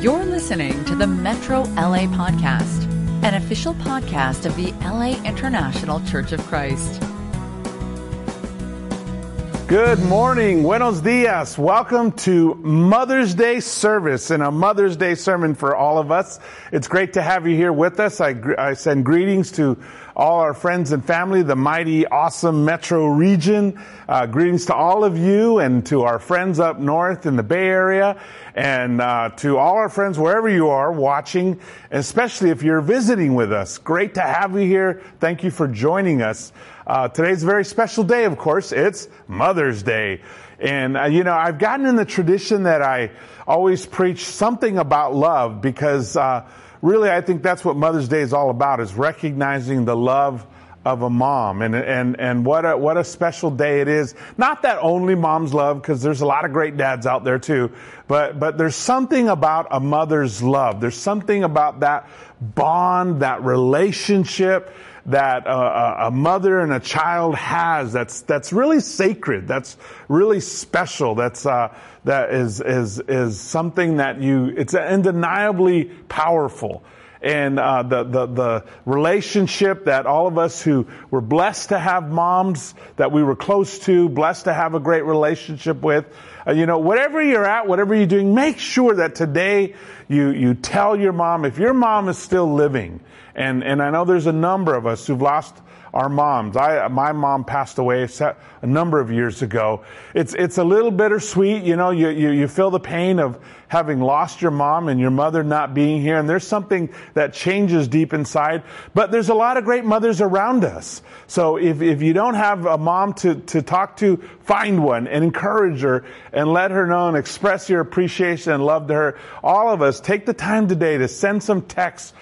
You're listening to the Metro LA Podcast, an official podcast of the LA International Church of Christ. Good morning. Buenos dias. Welcome to Mother's Day service and a Mother's Day sermon for all of us. It's great to have you here with us. I, I send greetings to all our friends and family, the mighty, awesome metro region. Uh, greetings to all of you and to our friends up north in the Bay Area and uh, to all our friends wherever you are watching, especially if you're visiting with us. Great to have you here. Thank you for joining us. Uh, today's a very special day, of course. It's Mother's Day. And, uh, you know, I've gotten in the tradition that I always preach something about love because, uh, really I think that's what Mother's Day is all about is recognizing the love of a mom. And and and what a what a special day it is. Not that only moms love because there's a lot of great dads out there too but but there's something about a mother's love. There's something about that bond that relationship that a, a, mother and a child has that's that's really sacred that's really special that's uh, that is is is something that you it's undeniably powerful. And uh, the, the, the relationship that all of us who were blessed to have moms that we were close to, blessed to have a great relationship with, uh, you know, whatever you're at, whatever you're doing, make sure that today you you tell your mom if your mom is still living, and and I know there's a number of us who've lost our moms. I, my mom passed away a number of years ago. It's, it's a little bittersweet. You know, you, you, you feel the pain of having lost your mom and your mother not being here. And there's something that changes deep inside. But there's a lot of great mothers around us. So if, if you don't have a mom to, to talk to, find one and encourage her and let her know and express your appreciation and love to her. All of us, take the time today to send some texts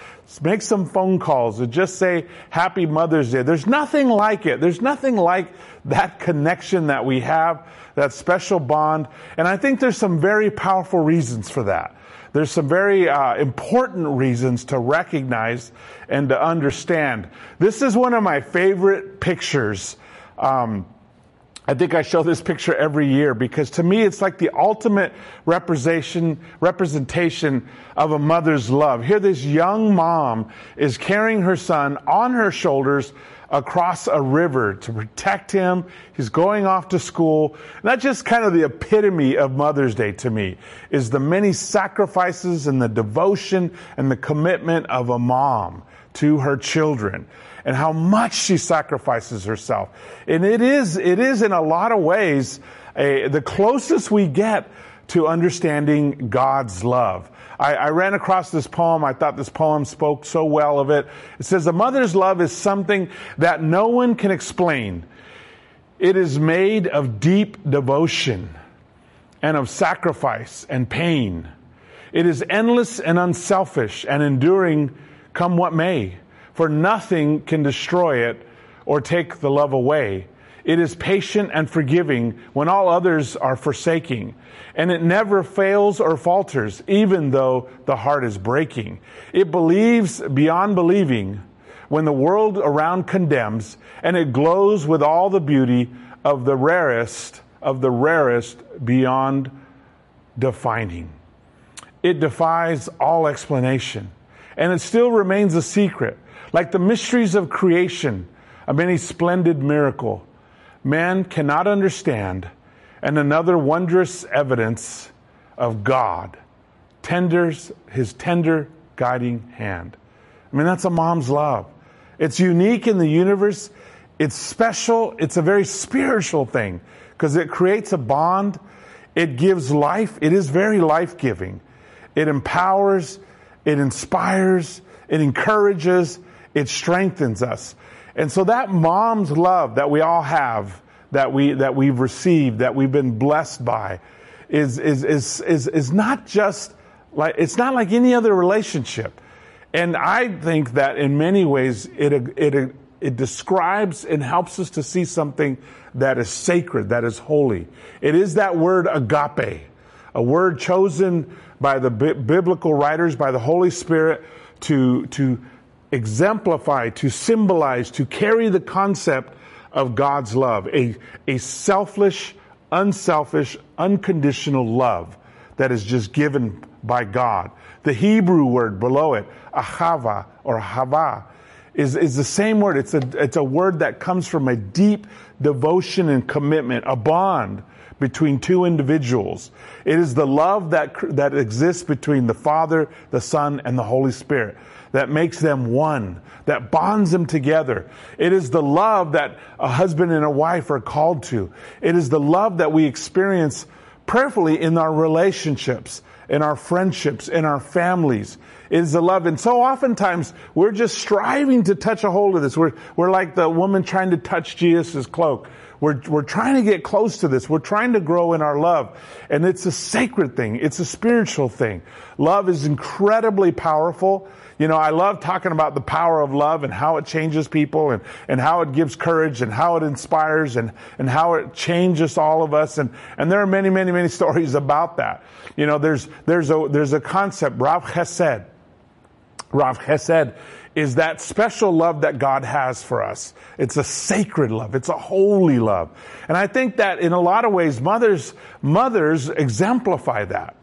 make some phone calls or just say happy Mother's Day. There's nothing like it. There's nothing like that connection that we have, that special bond. And I think there's some very powerful reasons for that. There's some very uh, important reasons to recognize and to understand. This is one of my favorite pictures. Um, I think I show this picture every year because to me it's like the ultimate representation, representation of a mother's love. Here this young mom is carrying her son on her shoulders across a river to protect him. He's going off to school. And that's just kind of the epitome of Mother's Day to me is the many sacrifices and the devotion and the commitment of a mom to her children and how much she sacrifices herself. And it is, it is in a lot of ways a, the closest we get to understanding God's love. I, I, ran across this poem. I thought this poem spoke so well of it. It says, A mother's love is something that no one can explain. It is made of deep devotion and of sacrifice and pain. It is endless and unselfish and enduring come what may for nothing can destroy it or take the love away. It is patient and forgiving when all others are forsaking, and it never fails or falters, even though the heart is breaking. It believes beyond believing when the world around condemns, and it glows with all the beauty of the rarest, of the rarest beyond defining. It defies all explanation, and it still remains a secret like the mysteries of creation, of any splendid miracle, man cannot understand, and another wondrous evidence of God tenders his tender guiding hand. I mean, that's a mom's love. It's unique in the universe. It's special. It's a very spiritual thing because it creates a bond. It gives life. It is very life giving. It empowers. It inspires. It encourages. It strengthens us. And so that mom's love that we all have, that we, that we've received, that we've been blessed by, is, is, is, is, is not just like, it's not like any other relationship. And I think that in many ways it, it, it describes and helps us to see something that is sacred, that is holy. It is that word agape, a word chosen by the biblical writers, by the Holy Spirit to, to, exemplify, to symbolize, to carry the concept of God's love, a, a selfish, unselfish, unconditional love that is just given by God. The Hebrew word below it, ahava or hava, is, is the same word. It's a, it's a word that comes from a deep devotion and commitment, a bond between two individuals. It is the love that, that exists between the Father, the Son, and the Holy Spirit that makes them one, that bonds them together. It is the love that a husband and a wife are called to. It is the love that we experience prayerfully in our relationships, in our friendships, in our families. It is the love. And so oftentimes we're just striving to touch a hold of this. We're, we're like the woman trying to touch Jesus' cloak. We're, we're trying to get close to this. We're trying to grow in our love. And it's a sacred thing. It's a spiritual thing. Love is incredibly powerful. You know, I love talking about the power of love and how it changes people and, and how it gives courage and how it inspires and, and how it changes all of us. And, and there are many, many, many stories about that. You know, there's, there's a, there's a concept, Rav Chesed. Rav Chesed is that special love that God has for us. It's a sacred love. It's a holy love. And I think that in a lot of ways, mothers, mothers exemplify that.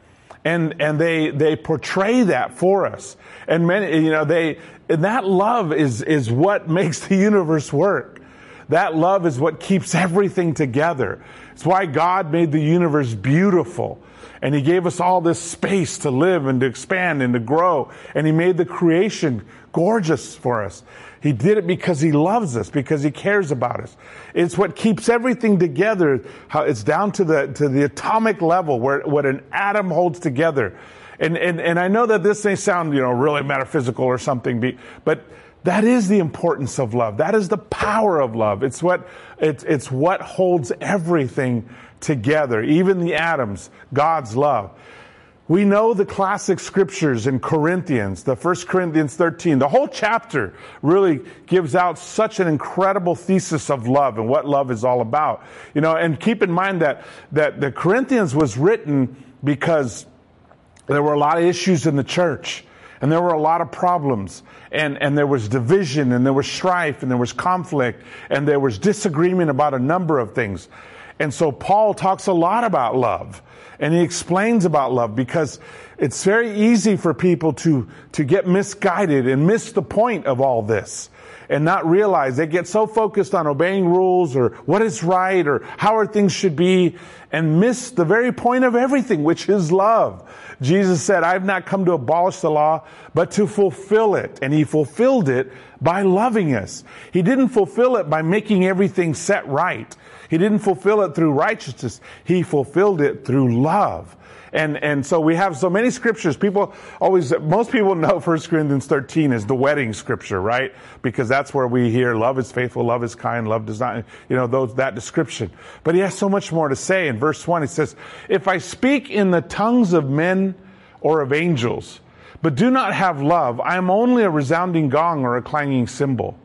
And, and they, they portray that for us. And many, you know, they, and that love is, is what makes the universe work. That love is what keeps everything together. It's why God made the universe beautiful. And He gave us all this space to live and to expand and to grow. And He made the creation gorgeous for us. He did it because He loves us, because He cares about us. It's what keeps everything together. How it's down to the, to the atomic level where what an atom holds together. And, and, and I know that this may sound, you know, really metaphysical or something, but that is the importance of love. That is the power of love. It's what, it's, it's what holds everything together, even the atoms, God's love. We know the classic scriptures in Corinthians, the 1 Corinthians 13. The whole chapter really gives out such an incredible thesis of love and what love is all about. You know, and keep in mind that, that the Corinthians was written because there were a lot of issues in the church and there were a lot of problems and, and there was division and there was strife and there was conflict and there was disagreement about a number of things. And so Paul talks a lot about love and he explains about love because it's very easy for people to, to get misguided and miss the point of all this and not realize they get so focused on obeying rules or what is right or how our things should be and miss the very point of everything, which is love. Jesus said, I've not come to abolish the law, but to fulfill it. And he fulfilled it by loving us. He didn't fulfill it by making everything set right. He didn't fulfill it through righteousness. He fulfilled it through love. And, and so we have so many scriptures. People always, most people know 1 Corinthians 13 is the wedding scripture, right? Because that's where we hear love is faithful, love is kind, love does not, you know, those, that description. But he has so much more to say. In verse 1, he says, If I speak in the tongues of men or of angels, but do not have love, I am only a resounding gong or a clanging cymbal.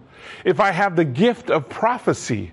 If I have the gift of prophecy,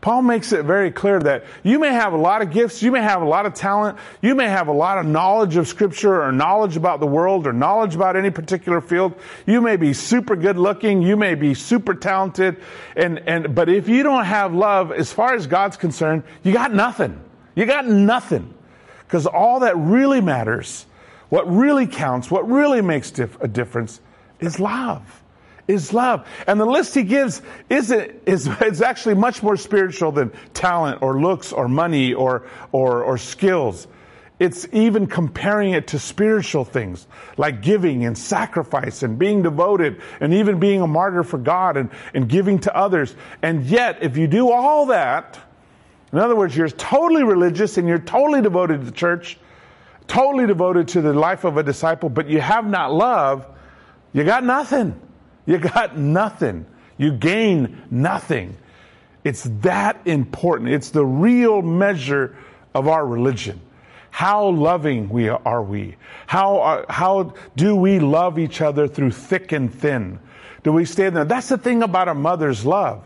Paul makes it very clear that you may have a lot of gifts, you may have a lot of talent, you may have a lot of knowledge of scripture or knowledge about the world or knowledge about any particular field. You may be super good looking, you may be super talented, and, and, but if you don't have love, as far as God's concerned, you got nothing. You got nothing. Because all that really matters, what really counts, what really makes dif- a difference is love is love. And the list he gives is, is, is actually much more spiritual than talent or looks or money or, or, or skills. It's even comparing it to spiritual things like giving and sacrifice and being devoted and even being a martyr for God and, and giving to others. And yet, if you do all that, in other words, you're totally religious and you're totally devoted to the church, totally devoted to the life of a disciple, but you have not love, you got nothing. You got nothing. You gain nothing. It's that important. It's the real measure of our religion. How loving we are, we? How, are, how do we love each other through thick and thin? Do we stay there? That's the thing about a mother's love.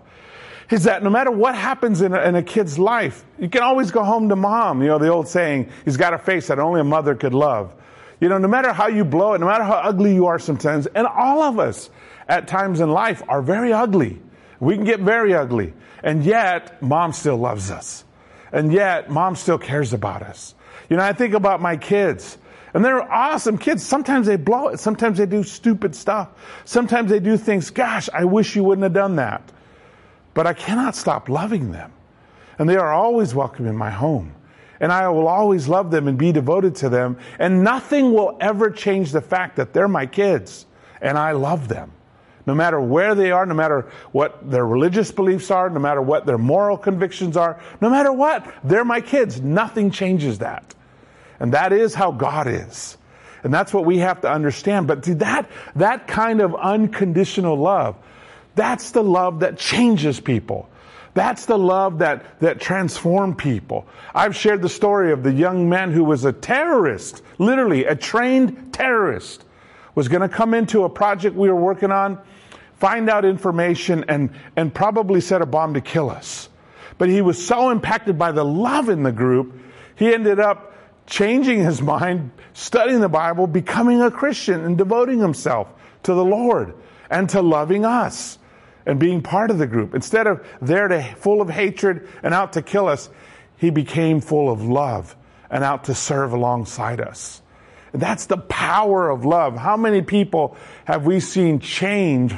is that no matter what happens in a, in a, kid's life, you can always go home to mom. You know, the old saying, he's got a face that only a mother could love. You know, no matter how you blow it, no matter how ugly you are sometimes, and all of us at times in life are very ugly. We can get very ugly. And yet, mom still loves us. And yet, mom still cares about us. You know, I think about my kids. And they're awesome kids. Sometimes they blow it. Sometimes they do stupid stuff. Sometimes they do things, gosh, I wish you wouldn't have done that. But I cannot stop loving them. And they are always welcome in my home. And I will always love them and be devoted to them. And nothing will ever change the fact that they're my kids and I love them. No matter where they are, no matter what their religious beliefs are, no matter what their moral convictions are, no matter what, they're my kids. Nothing changes that. And that is how God is. And that's what we have to understand. But that, that kind of unconditional love, that's the love that changes people. That's the love that, that transformed people. I've shared the story of the young man who was a terrorist, literally a trained terrorist, was going to come into a project we were working on, find out information, and, and probably set a bomb to kill us. But he was so impacted by the love in the group, he ended up changing his mind, studying the Bible, becoming a Christian, and devoting himself to the Lord and to loving us and being part of the group. Instead of there to full of hatred and out to kill us, he became full of love and out to serve alongside us. And that's the power of love. How many people have we seen change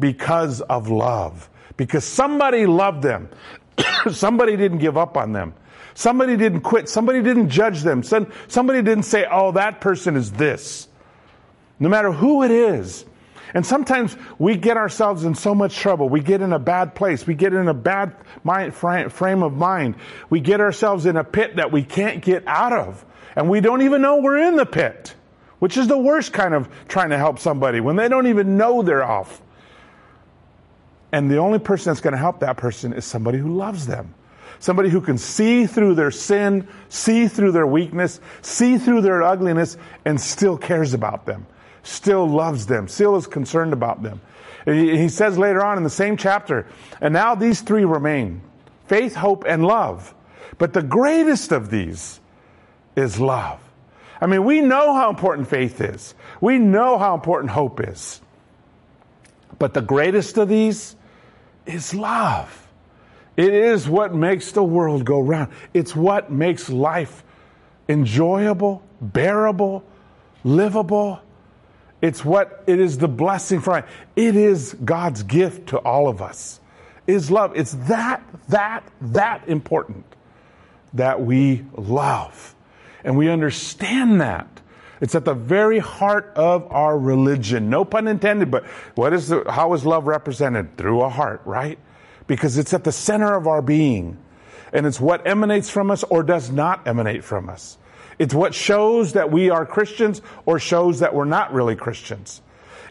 because of love? Because somebody loved them. somebody didn't give up on them. Somebody didn't quit. Somebody didn't judge them. Somebody didn't say, oh, that person is this. No matter who it is, and sometimes we get ourselves in so much trouble. We get in a bad place. We get in a bad mind, frame of mind. We get ourselves in a pit that we can't get out of. And we don't even know we're in the pit, which is the worst kind of trying to help somebody when they don't even know they're off. And the only person that's going to help that person is somebody who loves them. Somebody who can see through their sin, see through their weakness, see through their ugliness, and still cares about them still loves them, still is concerned about them. He says later on in the same chapter, and now these three remain faith, hope, and love. But the greatest of these is love. I mean, we know how important faith is, we know how important hope is. But the greatest of these is love. It is what makes the world go round. It's what makes life enjoyable, bearable, livable, it's what it is the blessing for it is God's gift to all of us. Is love. It's that, that, that important that we love. And we understand that. It's at the very heart of our religion. No pun intended, but what is the, how is love represented? Through a heart, right? Because it's at the center of our being. And it's what emanates from us or does not emanate from us. It's what shows that we are Christians or shows that we're not really Christians.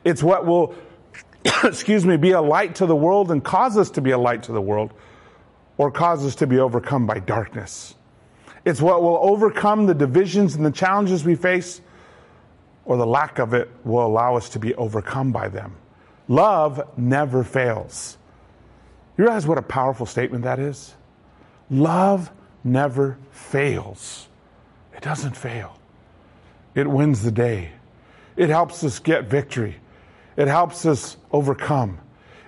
It's what will, excuse me, be a light to the world and cause us to be a light to the world or cause us to be overcome by darkness. It's what will overcome the divisions and the challenges we face or the lack of it will allow us to be overcome by them. Love never fails. You realize what a powerful statement that is? Love never fails. It doesn't fail. It wins the day. It helps us get victory. It helps us overcome.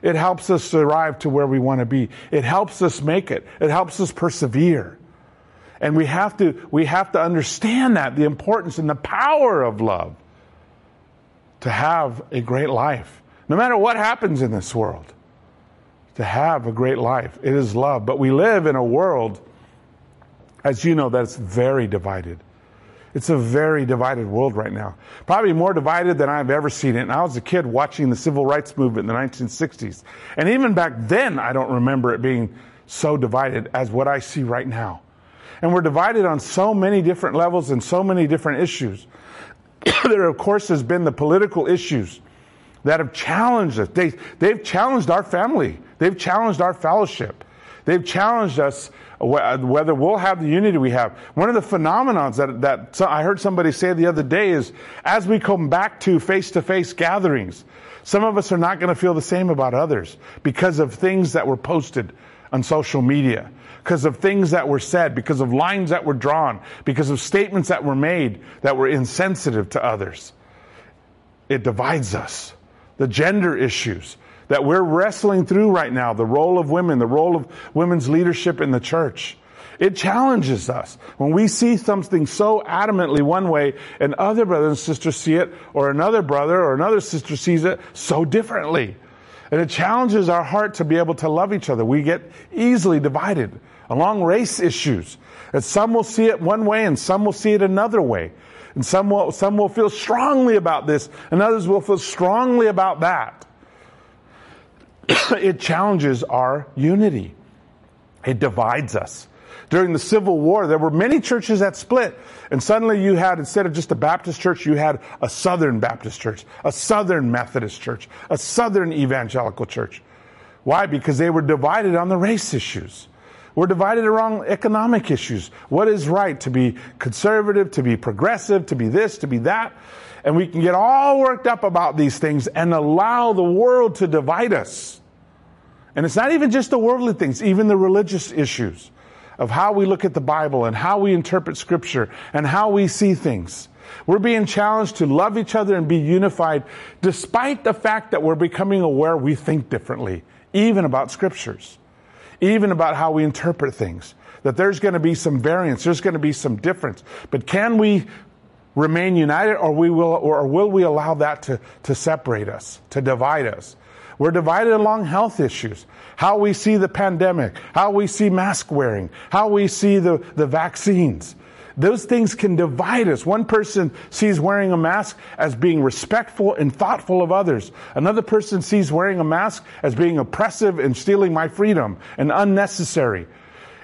It helps us arrive to where we want to be. It helps us make it. It helps us persevere. And we have to, we have to understand that, the importance and the power of love to have a great life. No matter what happens in this world, to have a great life. It is love. But we live in a world as you know, that's very divided. It's a very divided world right now. Probably more divided than I've ever seen it. And I was a kid watching the civil rights movement in the 1960s. And even back then, I don't remember it being so divided as what I see right now. And we're divided on so many different levels and so many different issues. there, of course, has been the political issues that have challenged us. They, they've challenged our family. They've challenged our fellowship. They've challenged us whether we'll have the unity we have. One of the phenomenons that, that I heard somebody say the other day is as we come back to face to face gatherings, some of us are not going to feel the same about others because of things that were posted on social media, because of things that were said, because of lines that were drawn, because of statements that were made that were insensitive to others. It divides us. The gender issues, that we're wrestling through right now, the role of women, the role of women's leadership in the church. It challenges us when we see something so adamantly one way and other brothers and sisters see it, or another brother or another sister sees it so differently. And it challenges our heart to be able to love each other. We get easily divided along race issues. That some will see it one way and some will see it another way. And some will, some will feel strongly about this and others will feel strongly about that. it challenges our unity. It divides us. During the Civil War, there were many churches that split. And suddenly you had, instead of just a Baptist church, you had a Southern Baptist church, a Southern Methodist church, a Southern Evangelical church. Why? Because they were divided on the race issues. We're divided around economic issues. What is right? To be conservative, to be progressive, to be this, to be that. And we can get all worked up about these things and allow the world to divide us. And it's not even just the worldly things, even the religious issues of how we look at the Bible and how we interpret scripture and how we see things. We're being challenged to love each other and be unified despite the fact that we're becoming aware we think differently, even about scriptures, even about how we interpret things. That there's going to be some variance, there's going to be some difference. But can we remain united or we will or will we allow that to, to separate us, to divide us? We're divided along health issues, how we see the pandemic, how we see mask wearing, how we see the, the vaccines. Those things can divide us. One person sees wearing a mask as being respectful and thoughtful of others. Another person sees wearing a mask as being oppressive and stealing my freedom and unnecessary.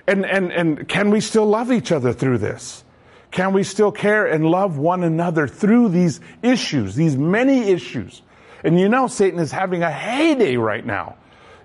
And, and, and can we still love each other through this? Can we still care and love one another through these issues, these many issues? And you know, Satan is having a heyday right now.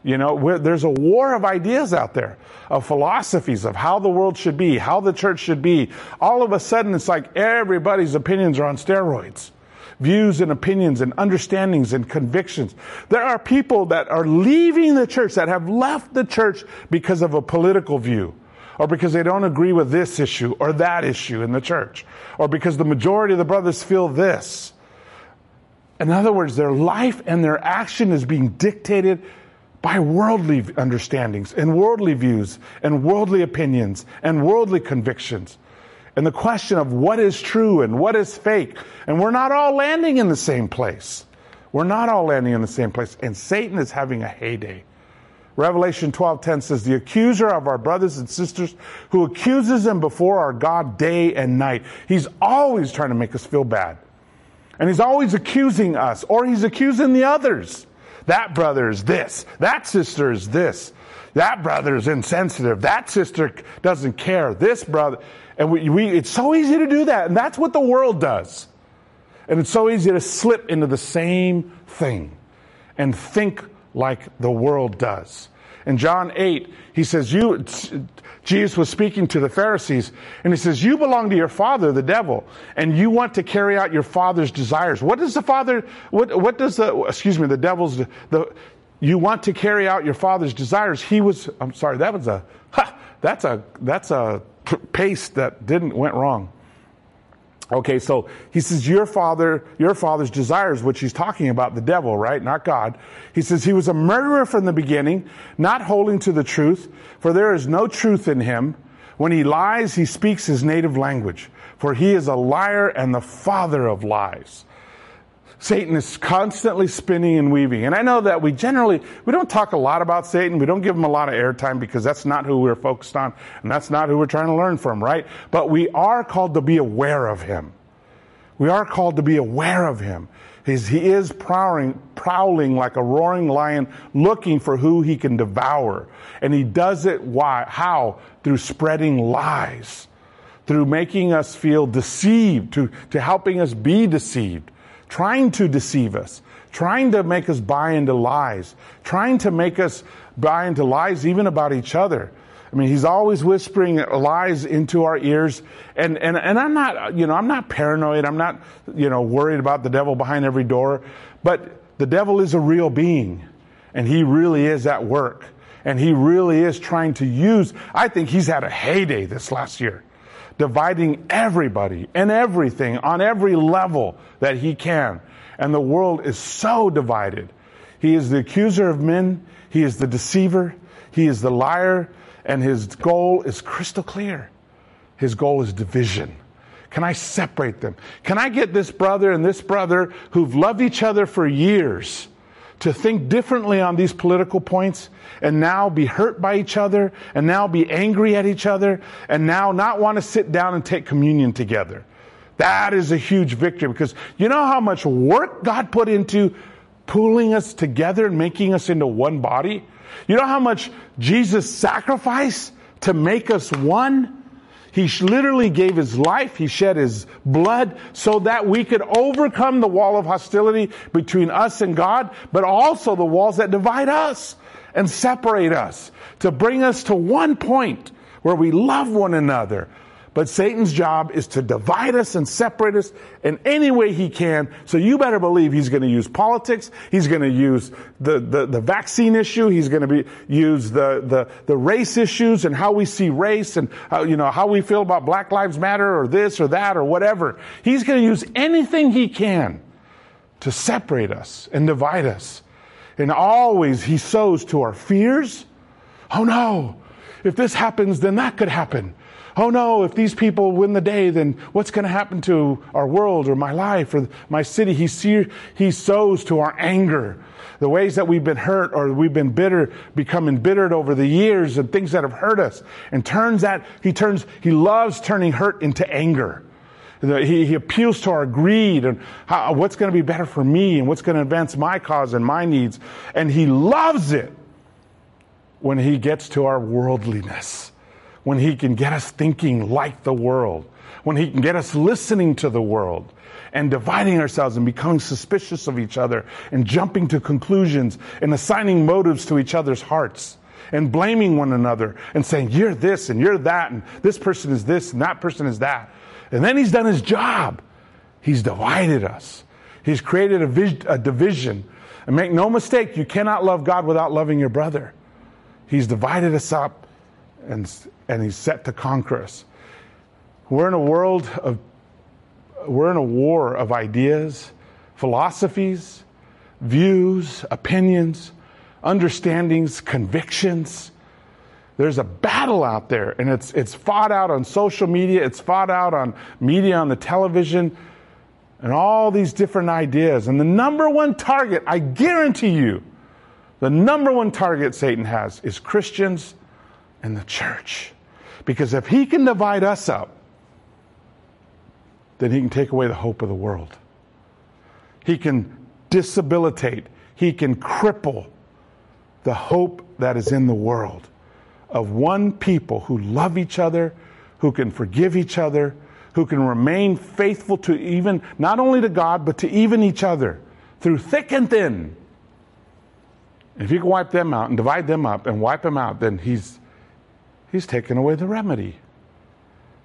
You know, there's a war of ideas out there, of philosophies of how the world should be, how the church should be. All of a sudden, it's like everybody's opinions are on steroids. Views and opinions and understandings and convictions. There are people that are leaving the church, that have left the church because of a political view or because they don't agree with this issue or that issue in the church, or because the majority of the brothers feel this. In other words, their life and their action is being dictated by worldly understandings and worldly views and worldly opinions and worldly convictions. And the question of what is true and what is fake. And we're not all landing in the same place. We're not all landing in the same place. And Satan is having a heyday. Revelation 12:10 says the accuser of our brothers and sisters who accuses them before our God day and night. He's always trying to make us feel bad. And he's always accusing us or he's accusing the others. That brother is this. That sister is this. That brother is insensitive. That sister doesn't care. This brother and we, we it's so easy to do that and that's what the world does. And it's so easy to slip into the same thing and think like the world does. In John 8, he says, you, Jesus was speaking to the Pharisees, and he says, you belong to your father, the devil, and you want to carry out your father's desires. What does the father, what, what does the, excuse me, the devil's, the, you want to carry out your father's desires. He was, I'm sorry, that was a, ha, that's a, that's a pace that didn't, went wrong. Okay, so he says, your father, your father's desires, which he's talking about the devil, right? Not God. He says, he was a murderer from the beginning, not holding to the truth, for there is no truth in him. When he lies, he speaks his native language, for he is a liar and the father of lies. Satan is constantly spinning and weaving. And I know that we generally, we don't talk a lot about Satan. We don't give him a lot of airtime because that's not who we're focused on. And that's not who we're trying to learn from, right? But we are called to be aware of him. We are called to be aware of him. He's, he is prowling, prowling like a roaring lion looking for who he can devour. And he does it why? How? Through spreading lies. Through making us feel deceived, to, to helping us be deceived trying to deceive us, trying to make us buy into lies, trying to make us buy into lies even about each other. I mean, he's always whispering lies into our ears. And, and, and I'm not, you know, I'm not paranoid. I'm not, you know, worried about the devil behind every door. But the devil is a real being. And he really is at work. And he really is trying to use, I think he's had a heyday this last year. Dividing everybody and everything on every level that he can. And the world is so divided. He is the accuser of men. He is the deceiver. He is the liar and his goal is crystal clear. His goal is division. Can I separate them? Can I get this brother and this brother who've loved each other for years to think differently on these political points and now be hurt by each other and now be angry at each other and now not want to sit down and take communion together? That is a huge victory because you know how much work God put into pulling us together and making us into one body? You know how much Jesus sacrificed to make us one? He literally gave his life. He shed his blood so that we could overcome the wall of hostility between us and God, but also the walls that divide us and separate us to bring us to one point where we love one another, but Satan's job is to divide us and separate us in any way he can. So you better believe he's going to use politics. He's going to use the, the, the vaccine issue. He's going to be, use the, the, the race issues and how we see race and how, you know, how we feel about Black Lives Matter or this or that or whatever. He's going to use anything he can to separate us and divide us. And always he sows to our fears. Oh no. If this happens, then that could happen oh no, if these people win the day, then what's going to happen to our world or my life or my city? He, he sows to our anger. The ways that we've been hurt or we've been bitter, become embittered over the years and things that have hurt us. And turns that, he turns, he loves turning hurt into anger. He, he appeals to our greed and how, what's going to be better for me and what's going to advance my cause and my needs. And he loves it when he gets to our worldliness when He can get us thinking like the world, when He can get us listening to the world and dividing ourselves and becoming suspicious of each other and jumping to conclusions and assigning motives to each other's hearts and blaming one another and saying, you're this and you're that and this person is this and that person is that. And then He's done His job. He's divided us. He's created a, vis- a division. And make no mistake, you cannot love God without loving your brother. He's divided us up and, and he's set to conquer us. We're in a world of, we're in a war of ideas, philosophies, views, opinions, understandings, convictions. There's a battle out there, and it's, it's fought out on social media, it's fought out on media, on the television, and all these different ideas. And the number one target, I guarantee you, the number one target Satan has is Christians and the church. Because if he can divide us up, then he can take away the hope of the world. He can disabilitate, he can cripple the hope that is in the world of one people who love each other, who can forgive each other, who can remain faithful to even, not only to God, but to even each other through thick and thin. If you can wipe them out and divide them up and wipe them out, then he's He's taken away the remedy.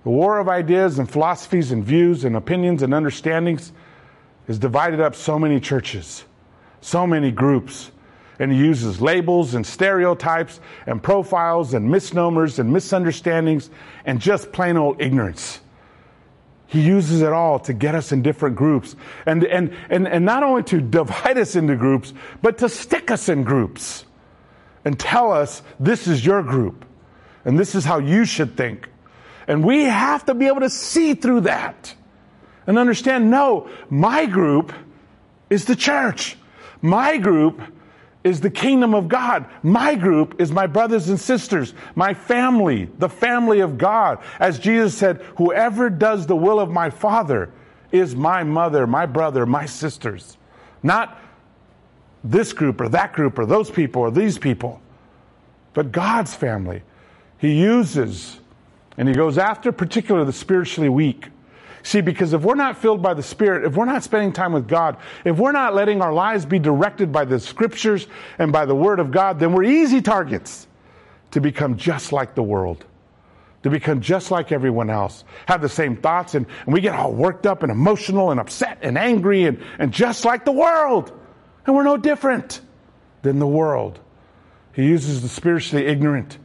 The war of ideas and philosophies and views and opinions and understandings has divided up so many churches, so many groups, and he uses labels and stereotypes and profiles and misnomers and misunderstandings and just plain old ignorance. He uses it all to get us in different groups and, and, and, and not only to divide us into groups, but to stick us in groups and tell us this is your group. And this is how you should think. And we have to be able to see through that and understand no, my group is the church. My group is the kingdom of God. My group is my brothers and sisters, my family, the family of God. As Jesus said, whoever does the will of my Father is my mother, my brother, my sisters. Not this group or that group or those people or these people, but God's family he uses and he goes after particularly the spiritually weak. See, because if we're not filled by the Spirit, if we're not spending time with God, if we're not letting our lives be directed by the Scriptures and by the Word of God, then we're easy targets to become just like the world, to become just like everyone else, have the same thoughts, and, and we get all worked up and emotional and upset and angry and, and just like the world. And we're no different than the world. He uses the spiritually ignorant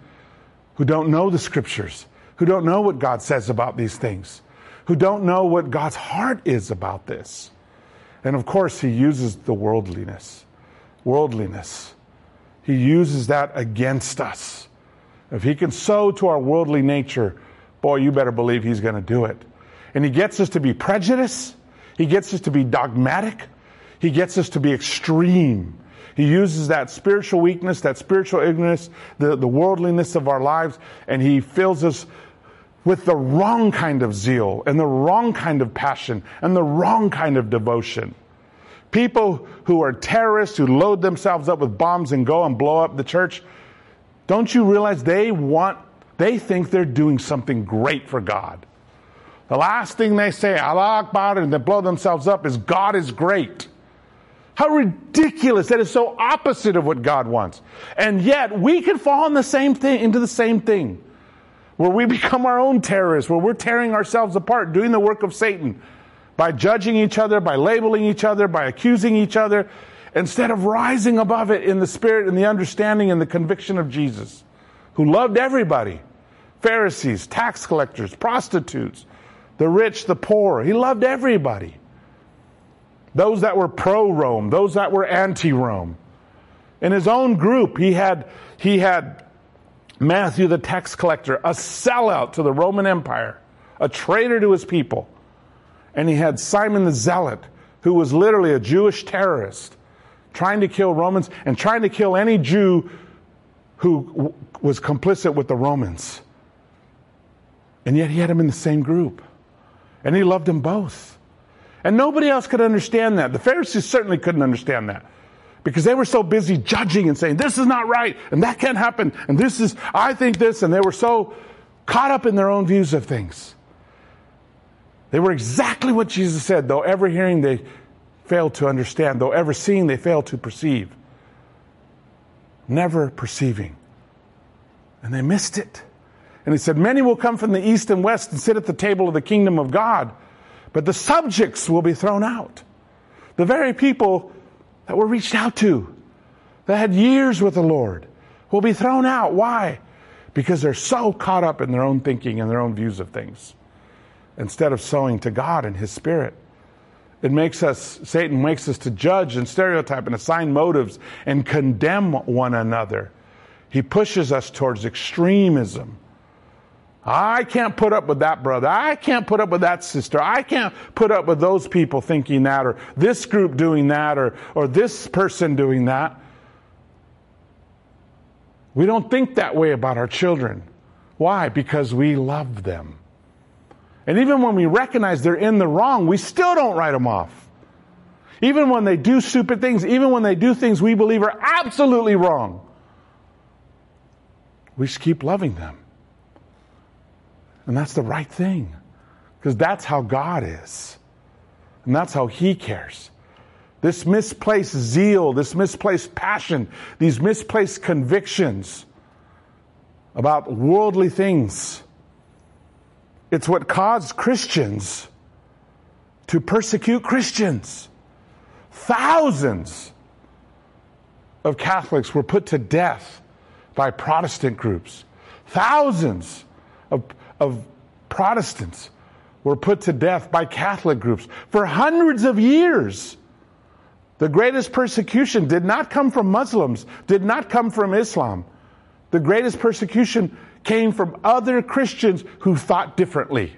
who don't know the Scriptures, who don't know what God says about these things, who don't know what God's heart is about this. And of course, he uses the worldliness. Worldliness. He uses that against us. If he can sow to our worldly nature, boy, you better believe he's going to do it. And he gets us to be prejudiced. He gets us to be dogmatic. He gets us to be extreme. He uses that spiritual weakness, that spiritual ignorance, the, the worldliness of our lives, and he fills us with the wrong kind of zeal and the wrong kind of passion and the wrong kind of devotion. People who are terrorists, who load themselves up with bombs and go and blow up the church, don't you realize they want, they think they're doing something great for God. The last thing they say, Allah Akbar, and they blow themselves up is God is great. How ridiculous. That is so opposite of what God wants. And yet we can fall in the same thing, into the same thing where we become our own terrorists, where we're tearing ourselves apart, doing the work of Satan by judging each other, by labeling each other, by accusing each other, instead of rising above it in the spirit and the understanding and the conviction of Jesus, who loved everybody Pharisees, tax collectors, prostitutes, the rich, the poor. He loved everybody. Those that were pro Rome, those that were anti Rome. In his own group, he had, he had Matthew the tax collector, a sellout to the Roman Empire, a traitor to his people. And he had Simon the Zealot, who was literally a Jewish terrorist, trying to kill Romans and trying to kill any Jew who was complicit with the Romans. And yet he had them in the same group. And he loved them both. And nobody else could understand that. The Pharisees certainly couldn't understand that because they were so busy judging and saying, this is not right, and that can't happen, and this is, I think this, and they were so caught up in their own views of things. They were exactly what Jesus said, though ever hearing they failed to understand, though ever seeing they failed to perceive. Never perceiving. And they missed it. And he said, Many will come from the east and west and sit at the table of the kingdom of God, but the subjects will be thrown out. The very people that were reached out to, that had years with the Lord, will be thrown out. Why? Because they're so caught up in their own thinking and their own views of things instead of sowing to God and His Spirit. It makes us, Satan makes us to judge and stereotype and assign motives and condemn one another. He pushes us towards extremism I can't put up with that brother. I can't put up with that sister. I can't put up with those people thinking that or this group doing that or, or this person doing that. We don't think that way about our children. Why? Because we love them. And even when we recognize they're in the wrong, we still don't write them off. Even when they do stupid things, even when they do things we believe are absolutely wrong, we just keep loving them. And that's the right thing. Because that's how God is. And that's how He cares. This misplaced zeal, this misplaced passion, these misplaced convictions about worldly things, it's what caused Christians to persecute Christians. Thousands of Catholics were put to death by Protestant groups. Thousands of of Protestants were put to death by Catholic groups for hundreds of years. The greatest persecution did not come from Muslims, did not come from Islam. The greatest persecution came from other Christians who thought differently,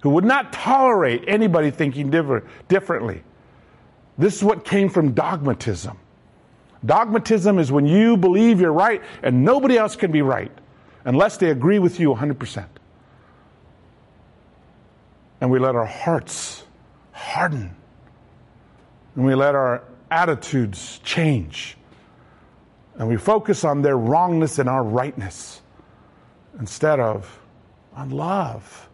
who would not tolerate anybody thinking differ- differently. This is what came from dogmatism. Dogmatism is when you believe you're right and nobody else can be right unless they agree with you 100% and we let our hearts harden and we let our attitudes change and we focus on their wrongness and our rightness instead of on love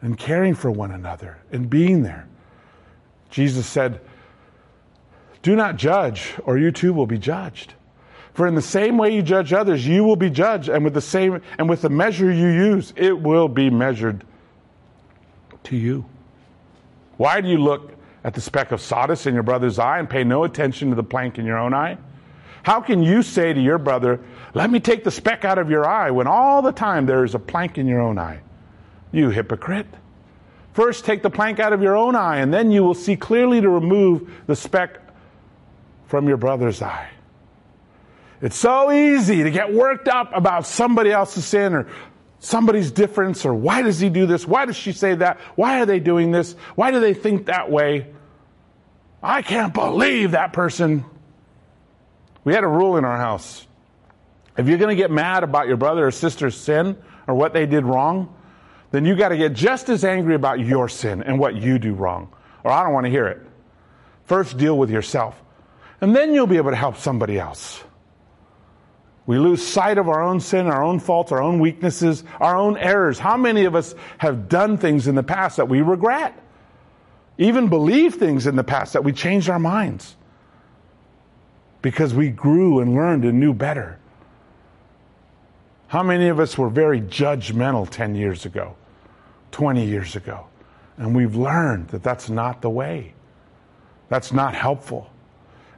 and caring for one another and being there. Jesus said, Do not judge, or you too will be judged. For in the same way you judge others, you will be judged, and with the same and with the measure you use, it will be measured to you. Why do you look at the speck of sawdust in your brother's eye and pay no attention to the plank in your own eye? How can you say to your brother, Let me take the speck out of your eye, when all the time there is a plank in your own eye? You hypocrite. First, take the plank out of your own eye, and then you will see clearly to remove the speck from your brother's eye. It's so easy to get worked up about somebody else's sin or somebody's difference or why does he do this? Why does she say that? Why are they doing this? Why do they think that way? I can't believe that person. We had a rule in our house. If you're going to get mad about your brother or sister's sin or what they did wrong, then you got to get just as angry about your sin and what you do wrong. Or I don't want to hear it. First, deal with yourself. And then you'll be able to help somebody else. We lose sight of our own sin, our own faults, our own weaknesses, our own errors. How many of us have done things in the past that we regret? Even believe things in the past that we changed our minds because we grew and learned and knew better. How many of us were very judgmental 10 years ago, 20 years ago? And we've learned that that's not the way. That's not helpful.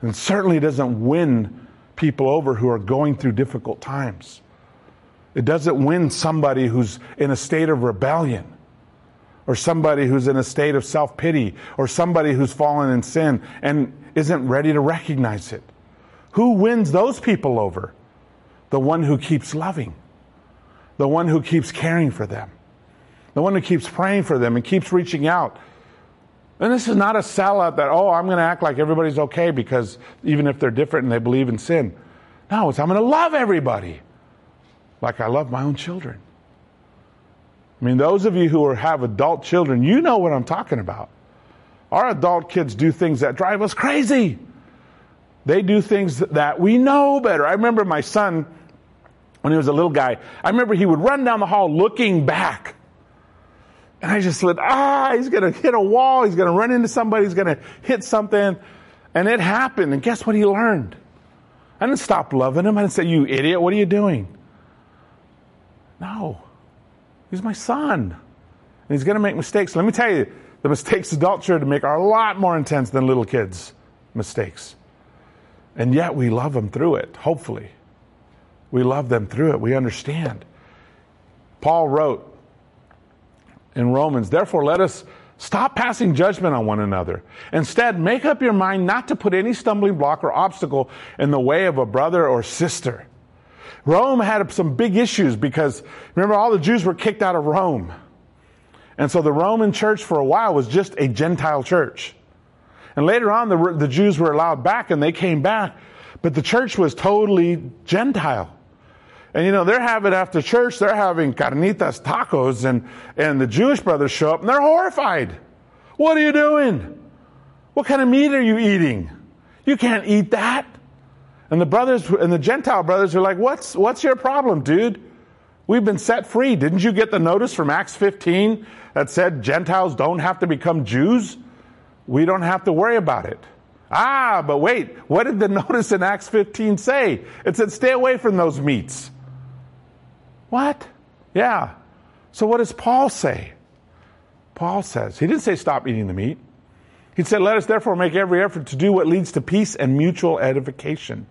And certainly doesn't win people over who are going through difficult times. It doesn't win somebody who's in a state of rebellion, or somebody who's in a state of self pity, or somebody who's fallen in sin and isn't ready to recognize it. Who wins those people over? The one who keeps loving, the one who keeps caring for them, the one who keeps praying for them and keeps reaching out and this is not a sellout that, oh, I'm going to act like everybody's okay because even if they're different and they believe in sin. No, it's I'm going to love everybody like I love my own children. I mean, those of you who are, have adult children, you know what I'm talking about. Our adult kids do things that drive us crazy. They do things that we know better. I remember my son, when he was a little guy, I remember he would run down the hall looking back and I just said, ah, he's going to hit a wall. He's going to run into somebody. He's going to hit something. And it happened. And guess what he learned? I didn't stop loving him. I didn't say, you idiot, what are you doing? No. He's my son. And he's going to make mistakes. Let me tell you, the mistakes adults are to make are a lot more intense than little kids' mistakes. And yet we love them through it, hopefully. We love them through it. We understand. Paul wrote, in Romans. Therefore, let us stop passing judgment on one another. Instead, make up your mind not to put any stumbling block or obstacle in the way of a brother or sister. Rome had some big issues because remember, all the Jews were kicked out of Rome. And so the Roman church for a while was just a Gentile church. And later on, the, the Jews were allowed back and they came back, but the church was totally Gentile. And you know, they're having after church, they're having carnitas tacos, and, and the Jewish brothers show up and they're horrified. What are you doing? What kind of meat are you eating? You can't eat that. And the brothers and the Gentile brothers are like, What's what's your problem, dude? We've been set free. Didn't you get the notice from Acts 15 that said Gentiles don't have to become Jews? We don't have to worry about it. Ah, but wait, what did the notice in Acts 15 say? It said, stay away from those meats. What? Yeah. So what does Paul say? Paul says, he didn't say stop eating the meat. He said, let us therefore make every effort to do what leads to peace and mutual edification.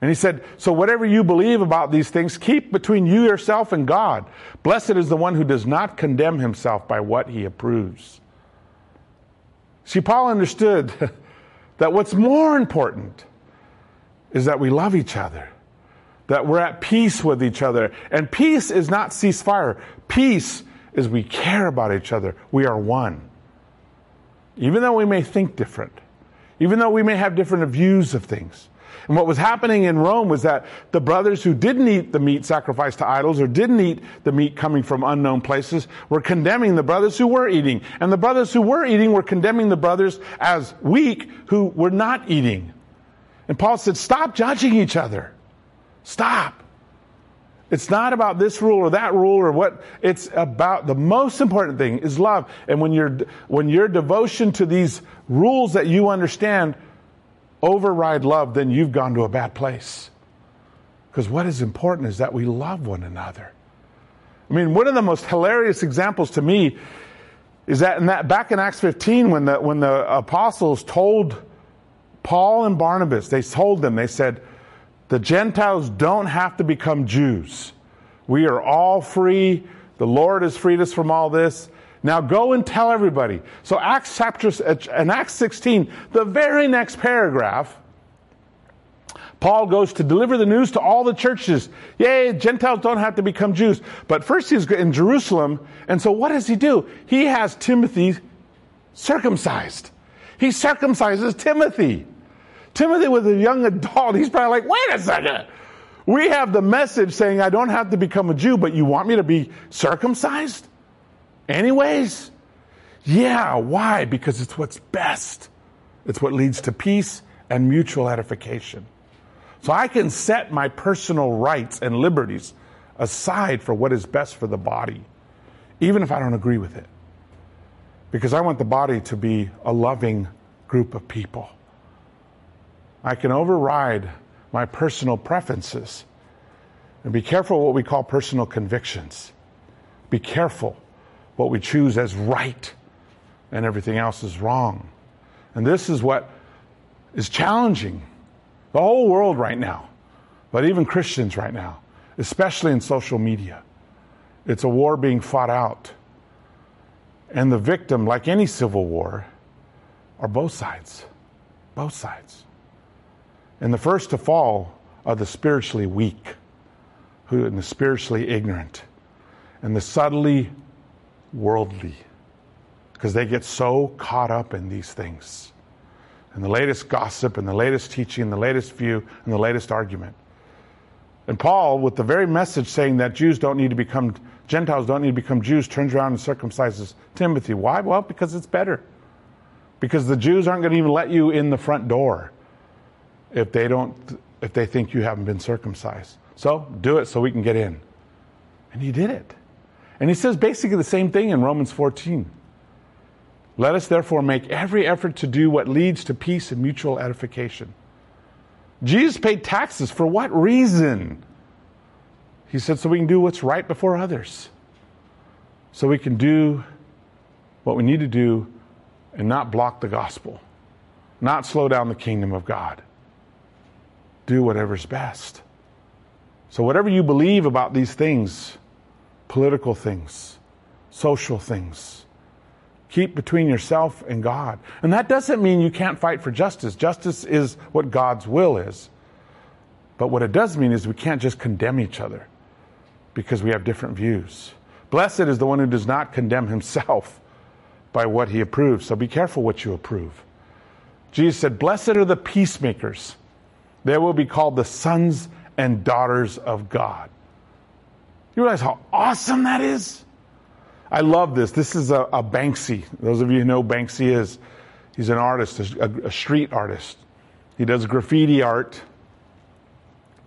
And he said, so whatever you believe about these things, keep between you yourself and God. Blessed is the one who does not condemn himself by what he approves. See, Paul understood that what's more important is that we love each other that we're at peace with each other. And peace is not ceasefire. Peace is we care about each other. We are one. Even though we may think different, even though we may have different views of things. And what was happening in Rome was that the brothers who didn't eat the meat sacrificed to idols or didn't eat the meat coming from unknown places were condemning the brothers who were eating. And the brothers who were eating were condemning the brothers as weak who were not eating. And Paul said, stop judging each other. Stop. It's not about this rule or that rule or what. It's about the most important thing is love. And when your when your devotion to these rules that you understand override love, then you've gone to a bad place. Because what is important is that we love one another. I mean, one of the most hilarious examples to me is that, in that back in Acts 15, when the when the apostles told Paul and Barnabas, they told them, they said, the Gentiles don't have to become Jews. We are all free. The Lord has freed us from all this. Now go and tell everybody. So Acts chapter, uh, and Acts 16, the very next paragraph, Paul goes to deliver the news to all the churches. Yay, Gentiles don't have to become Jews. But first he's in Jerusalem. And so what does he do? He has Timothy circumcised. He circumcises Timothy. Timothy was a young adult. He's probably like, wait a second. We have the message saying, I don't have to become a Jew, but you want me to be circumcised? Anyways? Yeah, why? Because it's what's best. It's what leads to peace and mutual edification. So I can set my personal rights and liberties aside for what is best for the body, even if I don't agree with it. Because I want the body to be a loving group of people. I can override my personal preferences. And be careful what we call personal convictions. Be careful what we choose as right and everything else is wrong. And this is what is challenging the whole world right now, but even Christians right now, especially in social media. It's a war being fought out. And the victim, like any civil war, are both sides. Both sides. And the first to fall are the spiritually weak, who and the spiritually ignorant, and the subtly worldly, because they get so caught up in these things, and the latest gossip, and the latest teaching, and the latest view, and the latest argument. And Paul, with the very message saying that Jews don't need to become Gentiles don't need to become Jews, turns around and circumcises Timothy. Why? Well, because it's better. Because the Jews aren't going to even let you in the front door if they don't if they think you haven't been circumcised. So do it so we can get in. And he did it. And he says basically the same thing in Romans 14. Let us therefore make every effort to do what leads to peace and mutual edification. Jesus paid taxes for what reason? He said so we can do what's right before others. So we can do what we need to do and not block the gospel, not slow down the kingdom of God do whatever's best. So, whatever you believe about these things, political things, social things, keep between yourself and God. And that doesn't mean you can't fight for justice. Justice is what God's will is. But what it does mean is we can't just condemn each other because we have different views. Blessed is the one who does not condemn himself by what he approves. So be careful what you approve. Jesus said, Blessed are the peacemakers they will be called the sons and daughters of God. You realize how awesome that is? I love this. This is a, a Banksy. Those of you who know Banksy is, he's an artist, a, a street artist. He does graffiti art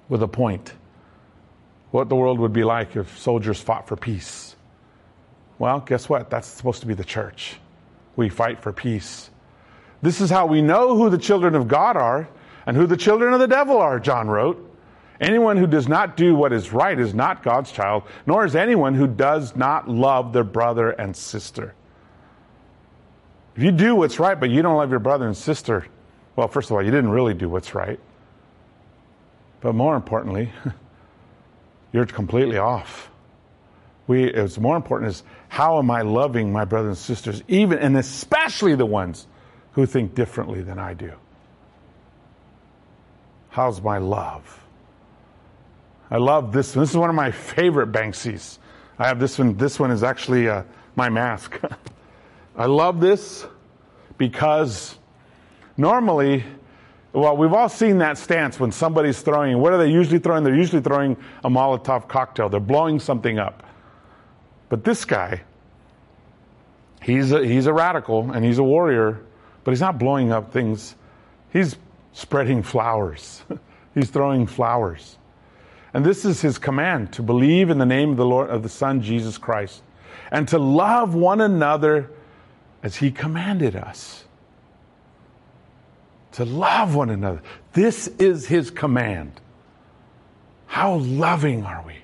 with a point. What the world would be like if soldiers fought for peace. Well, guess what? That's supposed to be the church. We fight for peace. This is how we know who the children of God are and who the children of the devil are, John wrote. Anyone who does not do what is right is not God's child, nor is anyone who does not love their brother and sister. If you do what's right, but you don't love your brother and sister, well, first of all, you didn't really do what's right. But more importantly, you're completely off. We, it's more important is how am I loving my brothers and sisters, even and especially the ones who think differently than I do. How's my love? I love this one. This is one of my favorite Banksies. I have this one. This one is actually uh, my mask. I love this because normally, well, we've all seen that stance when somebody's throwing. What are they usually throwing? They're usually throwing a Molotov cocktail. They're blowing something up. But this guy, he's a, he's a radical and he's a warrior, but he's not blowing up things. He's spreading flowers. He's throwing flowers. And this is his command to believe in the name of the Lord of the Son Jesus Christ and to love one another as he commanded us. To love one another. This is his command. How loving are we?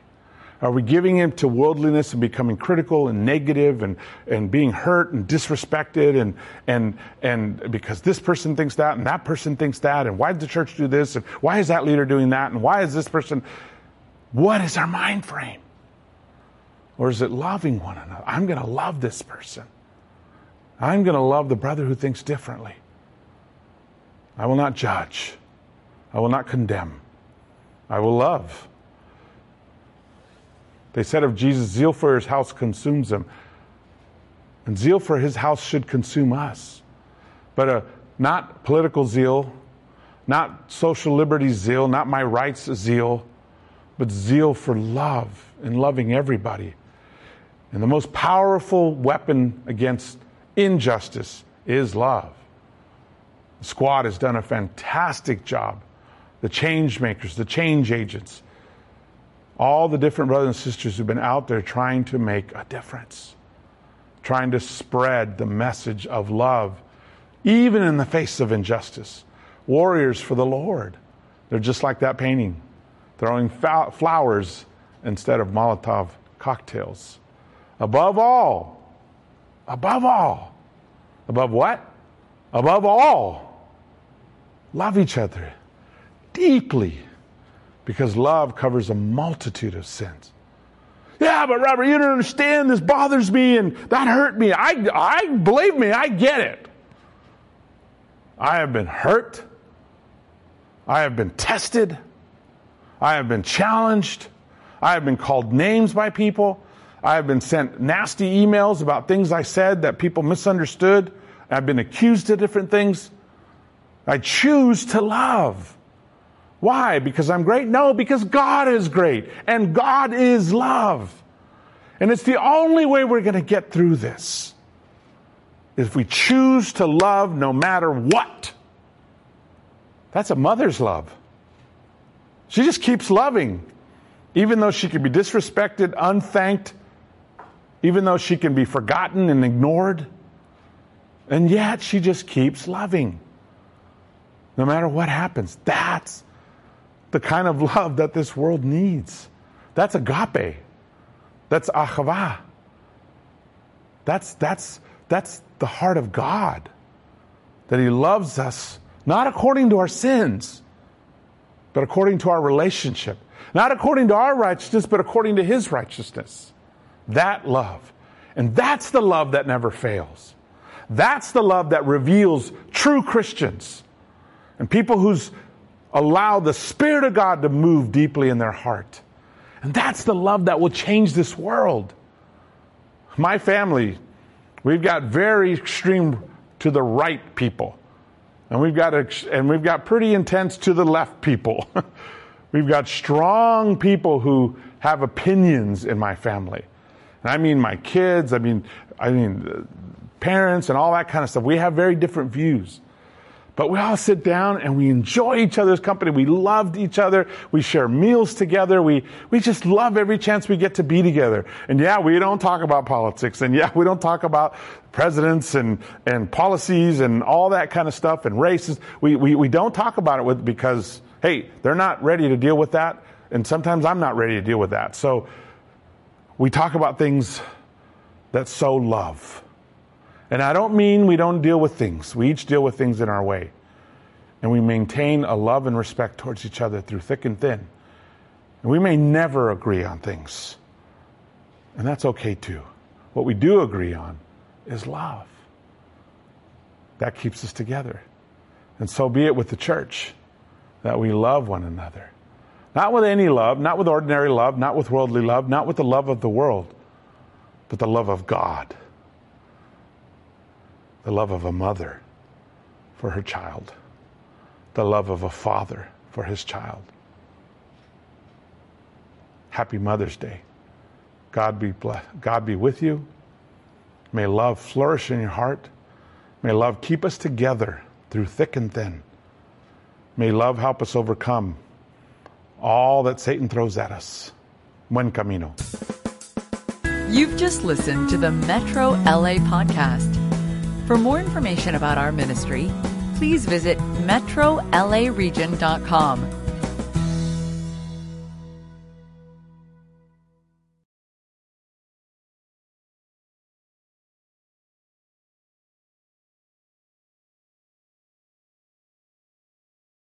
Are we giving in to worldliness and becoming critical and negative and, and being hurt and disrespected and, and, and because this person thinks that and that person thinks that and why did the church do this and why is that leader doing that and why is this person? What is our mind frame? Or is it loving one another? I'm going to love this person. I'm going to love the brother who thinks differently. I will not judge. I will not condemn. I will love. They said of Jesus, zeal for his house consumes him. And zeal for his house should consume us. But uh, not political zeal, not social liberty zeal, not my rights zeal, but zeal for love and loving everybody. And the most powerful weapon against injustice is love. The squad has done a fantastic job. The change makers, the change agents, all the different brothers and sisters who've been out there trying to make a difference, trying to spread the message of love, even in the face of injustice. Warriors for the Lord. They're just like that painting, throwing flowers instead of Molotov cocktails. Above all, above all, above what? Above all, love each other deeply because love covers a multitude of sins. Yeah, but Robert, you don't understand. This bothers me and that hurt me. I, I believe me, I get it. I have been hurt. I have been tested. I have been challenged. I have been called names by people. I have been sent nasty emails about things I said that people misunderstood. I've been accused of different things. I choose to love. Why? Because I'm great? No, because God is great and God is love. And it's the only way we're going to get through this. If we choose to love no matter what. That's a mother's love. She just keeps loving, even though she can be disrespected, unthanked, even though she can be forgotten and ignored. And yet she just keeps loving. No matter what happens. That's the kind of love that this world needs. That's agape. That's ahava. That's, that's, that's the heart of God. That He loves us not according to our sins, but according to our relationship. Not according to our righteousness, but according to His righteousness. That love. And that's the love that never fails. That's the love that reveals true Christians and people whose allow the Spirit of God to move deeply in their heart. And that's the love that will change this world. My family, we've got very extreme to the right people. And we've got, and we've got pretty intense to the left people. we've got strong people who have opinions in my family. And I mean my kids, I mean, I mean uh, parents and all that kind of stuff. We have very different views. But we all sit down and we enjoy each other's company. We loved each other. We share meals together. We, we just love every chance we get to be together. And yeah, we don't talk about politics. And yeah, we don't talk about presidents and, and policies and all that kind of stuff and races. We, we, we don't talk about it with, because, hey, they're not ready to deal with that. And sometimes I'm not ready to deal with that. So we talk about things that sow love. And I don't mean we don't deal with things. We each deal with things in our way. And we maintain a love and respect towards each other through thick and thin. And we may never agree on things. And that's okay too. What we do agree on is love. That keeps us together. And so be it with the church that we love one another. Not with any love, not with ordinary love, not with worldly love, not with the love of the world, but the love of God the love of a mother for her child, the love of a father for his child. Happy Mother's Day. God be blessed. God be with you. May love flourish in your heart. May love keep us together through thick and thin. May love help us overcome all that Satan throws at us. Buen camino. You've just listened to the Metro LA podcast. For more information about our ministry, please visit metrolaregion.com